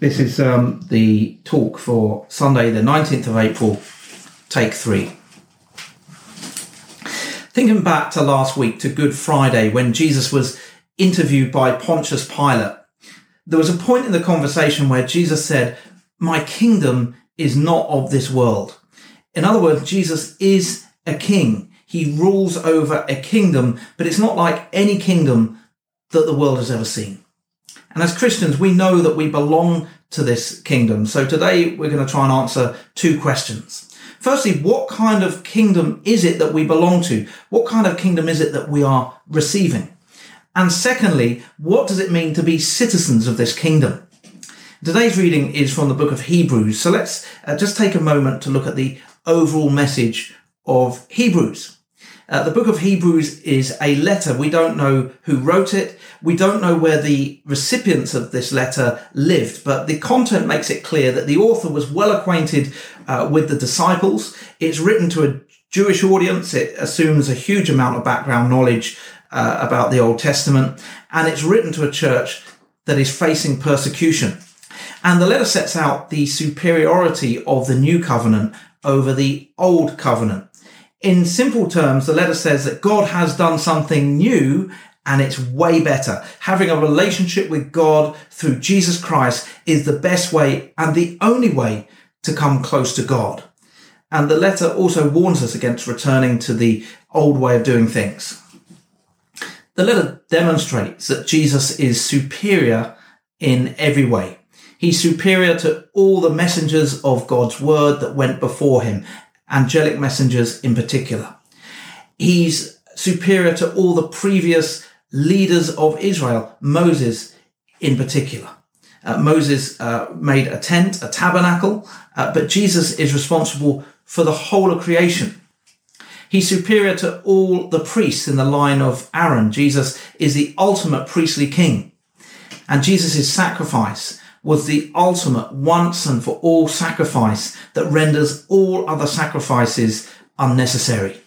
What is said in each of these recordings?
This is um, the talk for Sunday, the 19th of April, take three. Thinking back to last week, to Good Friday, when Jesus was interviewed by Pontius Pilate, there was a point in the conversation where Jesus said, My kingdom is not of this world. In other words, Jesus is a king. He rules over a kingdom, but it's not like any kingdom that the world has ever seen. And as Christians, we know that we belong to this kingdom. So today we're going to try and answer two questions. Firstly, what kind of kingdom is it that we belong to? What kind of kingdom is it that we are receiving? And secondly, what does it mean to be citizens of this kingdom? Today's reading is from the book of Hebrews. So let's uh, just take a moment to look at the overall message of Hebrews. Uh, the book of Hebrews is a letter. We don't know who wrote it. We don't know where the recipients of this letter lived, but the content makes it clear that the author was well acquainted uh, with the disciples. It's written to a Jewish audience. It assumes a huge amount of background knowledge uh, about the Old Testament, and it's written to a church that is facing persecution. And the letter sets out the superiority of the new covenant over the old covenant. In simple terms, the letter says that God has done something new and it's way better. Having a relationship with God through Jesus Christ is the best way and the only way to come close to God. And the letter also warns us against returning to the old way of doing things. The letter demonstrates that Jesus is superior in every way. He's superior to all the messengers of God's word that went before him angelic messengers in particular. He's superior to all the previous leaders of Israel, Moses in particular. Uh, Moses uh, made a tent, a tabernacle, uh, but Jesus is responsible for the whole of creation. He's superior to all the priests in the line of Aaron. Jesus is the ultimate priestly king. And Jesus' sacrifice was the ultimate once and for all sacrifice that renders all other sacrifices unnecessary.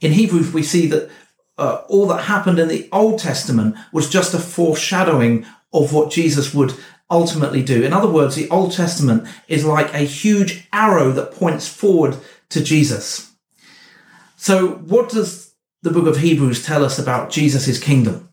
In Hebrews, we see that uh, all that happened in the Old Testament was just a foreshadowing of what Jesus would ultimately do. In other words, the Old Testament is like a huge arrow that points forward to Jesus. So, what does the book of Hebrews tell us about Jesus' kingdom?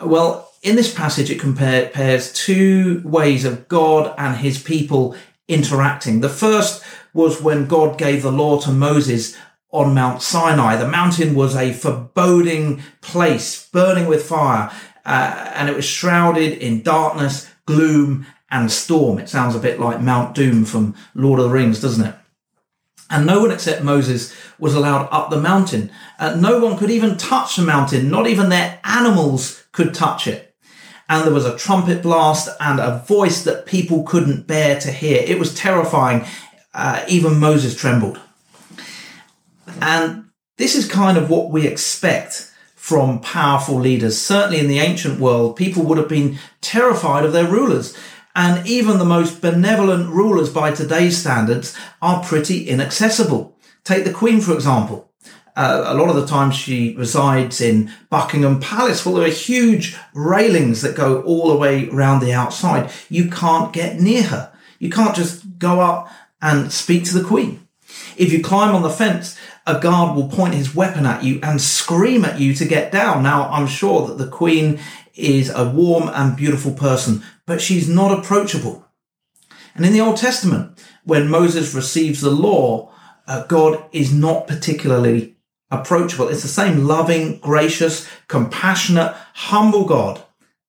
Well, in this passage, it compares two ways of God and his people interacting. The first was when God gave the law to Moses on Mount Sinai. The mountain was a foreboding place, burning with fire, uh, and it was shrouded in darkness, gloom, and storm. It sounds a bit like Mount Doom from Lord of the Rings, doesn't it? And no one except Moses was allowed up the mountain. Uh, no one could even touch the mountain, not even their animals could touch it and there was a trumpet blast and a voice that people couldn't bear to hear. It was terrifying. Uh, even Moses trembled. And this is kind of what we expect from powerful leaders. Certainly in the ancient world, people would have been terrified of their rulers. And even the most benevolent rulers by today's standards are pretty inaccessible. Take the Queen, for example. Uh, a lot of the time she resides in Buckingham Palace. Well, there are huge railings that go all the way around the outside. You can't get near her. You can't just go up and speak to the Queen. If you climb on the fence, a guard will point his weapon at you and scream at you to get down. Now, I'm sure that the Queen is a warm and beautiful person, but she's not approachable. And in the Old Testament, when Moses receives the law, uh, God is not particularly approachable. It's the same loving, gracious, compassionate, humble God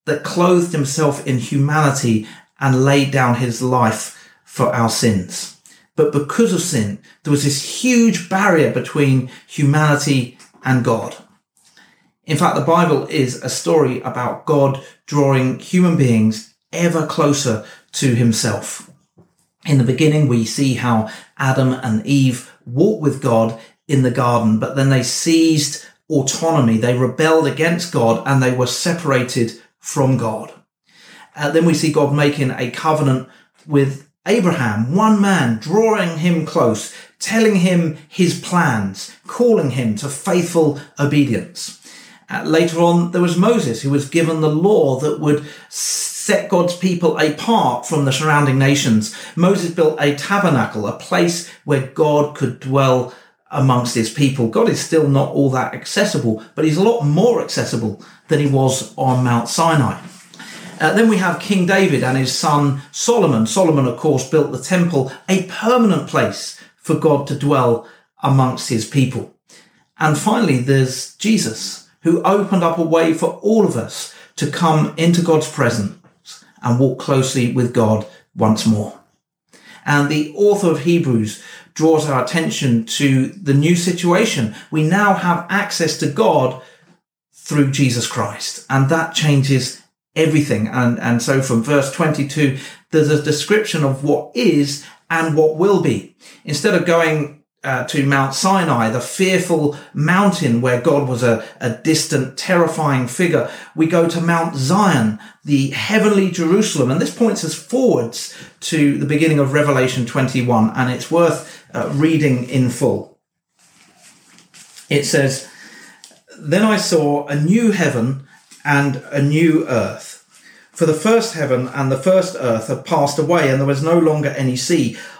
that clothed himself in humanity and laid down his life for our sins. But because of sin, there was this huge barrier between humanity and God. In fact, the Bible is a story about God drawing human beings ever closer to himself. In the beginning, we see how Adam and Eve walk with God in the garden, but then they seized autonomy. They rebelled against God and they were separated from God. Uh, then we see God making a covenant with Abraham, one man, drawing him close, telling him his plans, calling him to faithful obedience. Uh, later on, there was Moses, who was given the law that would set God's people apart from the surrounding nations. Moses built a tabernacle, a place where God could dwell amongst his people. God is still not all that accessible, but he's a lot more accessible than he was on Mount Sinai. Uh, then we have King David and his son Solomon. Solomon, of course, built the temple, a permanent place for God to dwell amongst his people. And finally, there's Jesus, who opened up a way for all of us to come into God's presence and walk closely with God once more. And the author of Hebrews draws our attention to the new situation. We now have access to God through Jesus Christ. And that changes everything. And, and so from verse 22, there's a description of what is and what will be. Instead of going uh, to Mount Sinai, the fearful mountain where God was a, a distant, terrifying figure, we go to Mount Zion, the heavenly Jerusalem. And this points us forwards to the beginning of Revelation 21, and it's worth uh, reading in full. It says, Then I saw a new heaven and a new earth. For the first heaven and the first earth had passed away, and there was no longer any sea.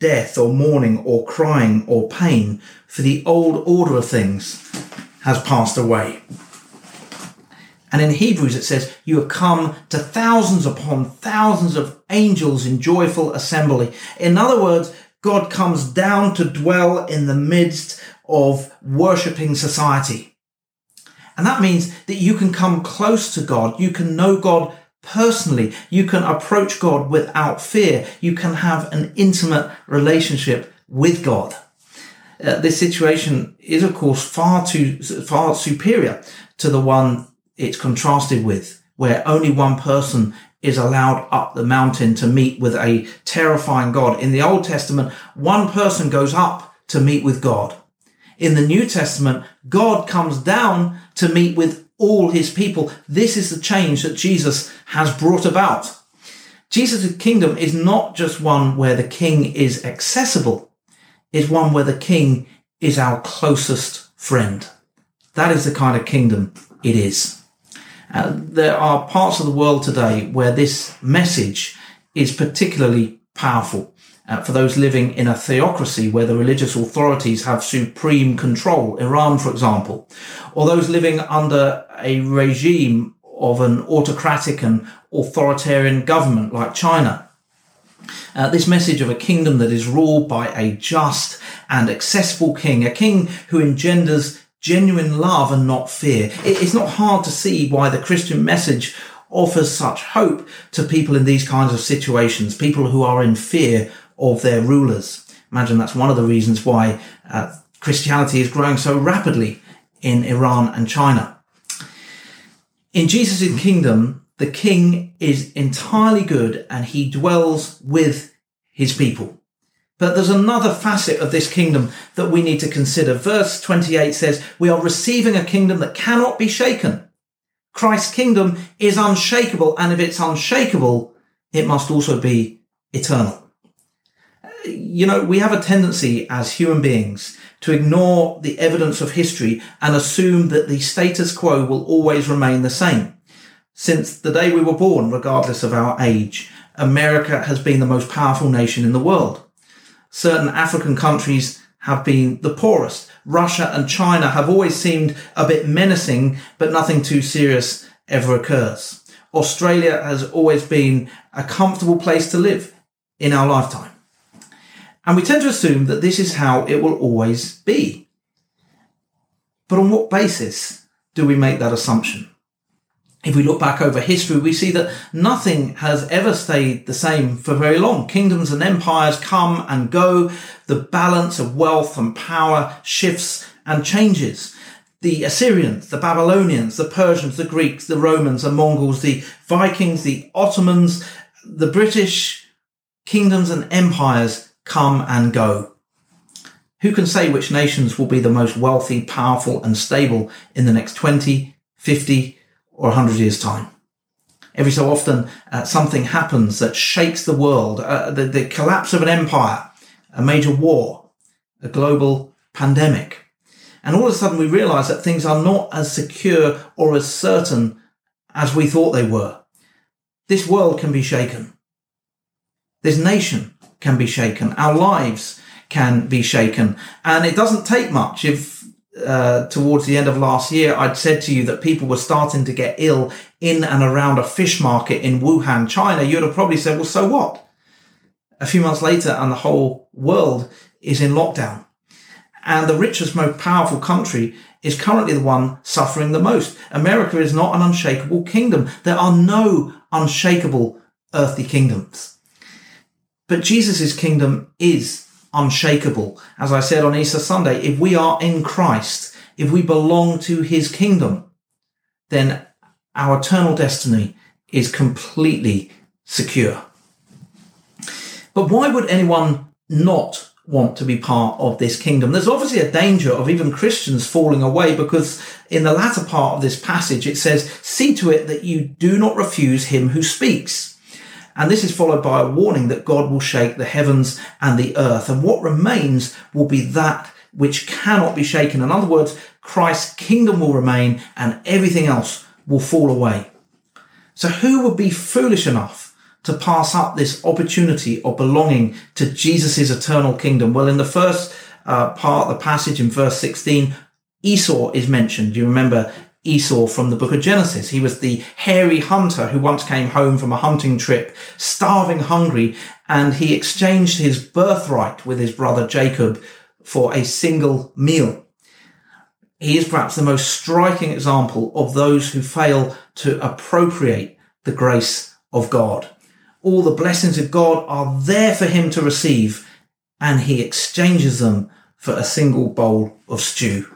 death or mourning or crying or pain, for the old order of things has passed away. And in Hebrews it says, You have come to thousands upon thousands of angels in joyful assembly. In other words, God comes down to dwell in the midst of worshipping society. And that means that you can come close to God. You can know God personally. You can approach God without fear. You can have an intimate relationship with God. Uh, this situation is, of course, far too, far superior to the one it's contrasted with, where only one person is allowed up the mountain to meet with a terrifying God. In the Old Testament, one person goes up to meet with God. In the New Testament, God comes down to meet with all his people. This is the change that Jesus has brought about. Jesus' kingdom is not just one where the king is accessible, it's one where the king is our closest friend. That is the kind of kingdom it is. Uh, there are parts of the world today where this message is particularly powerful. Uh, for those living in a theocracy where the religious authorities have supreme control, Iran, for example, or those living under a regime of an autocratic and authoritarian government like China. Uh, this message of a kingdom that is ruled by a just and accessible king, a king who engenders genuine love and not fear. It's not hard to see why the Christian message offers such hope to people in these kinds of situations, people who are in fear of their rulers. Imagine that's one of the reasons why uh, Christianity is growing so rapidly in Iran and China. In Jesus' kingdom, the king is entirely good and he dwells with his people. But there's another facet of this kingdom that we need to consider. Verse 28 says, we are receiving a kingdom that cannot be shaken. Christ's kingdom is unshakable. And if it's unshakable, it must also be eternal you know, we have a tendency as human beings to ignore the evidence of history and assume that the status quo will always remain the same. Since the day we were born, regardless of our age, America has been the most powerful nation in the world. Certain African countries have been the poorest. Russia and China have always seemed a bit menacing, but nothing too serious ever occurs. Australia has always been a comfortable place to live in our lifetime. And we tend to assume that this is how it will always be. But on what basis do we make that assumption? If we look back over history, we see that nothing has ever stayed the same for very long. Kingdoms and empires come and go. The balance of wealth and power shifts and changes. the Assyrians, the Babylonians, the Persians, the Greeks, the Romans, the Mongols, the Vikings, the Ottomans, the British kingdoms and empires come and go. Who can say which nations will be the most wealthy, powerful and stable in the next 20, 50 or 100 years time? Every so often, uh, something happens that shakes the world, uh, the, the collapse of an empire, a major war, a global pandemic. And all of a sudden we realize that things are not as secure or as certain as we thought they were. This world can be shaken. This nation can be shaken. Our lives can be shaken. And it doesn't take much. If uh, towards the end of last year, I'd said to you that people were starting to get ill in and around a fish market in Wuhan, China, you'd have probably said, well, so what? A few months later, and the whole world is in lockdown. And the richest, most powerful country is currently the one suffering the most. America is not an unshakable kingdom. There are no unshakable earthly kingdoms. But Jesus' kingdom is unshakable. As I said on Easter Sunday, if we are in Christ, if we belong to his kingdom, then our eternal destiny is completely secure. But why would anyone not want to be part of this kingdom. There's obviously a danger of even Christians falling away because in the latter part of this passage it says, see to it that you do not refuse him who speaks. And this is followed by a warning that God will shake the heavens and the earth. And what remains will be that which cannot be shaken. In other words, Christ's kingdom will remain and everything else will fall away. So who would be foolish enough to pass up this opportunity of belonging to Jesus' eternal kingdom? Well, in the first uh, part the passage in verse 16, Esau is mentioned. Do you remember Esau from the book of Genesis. He was the hairy hunter who once came home from a hunting trip, starving hungry, and he exchanged his birthright with his brother Jacob for a single meal. He is perhaps the most striking example of those who fail to appropriate the grace of God all the blessings of God are there for him to receive, and he exchanges them for a single bowl of stew.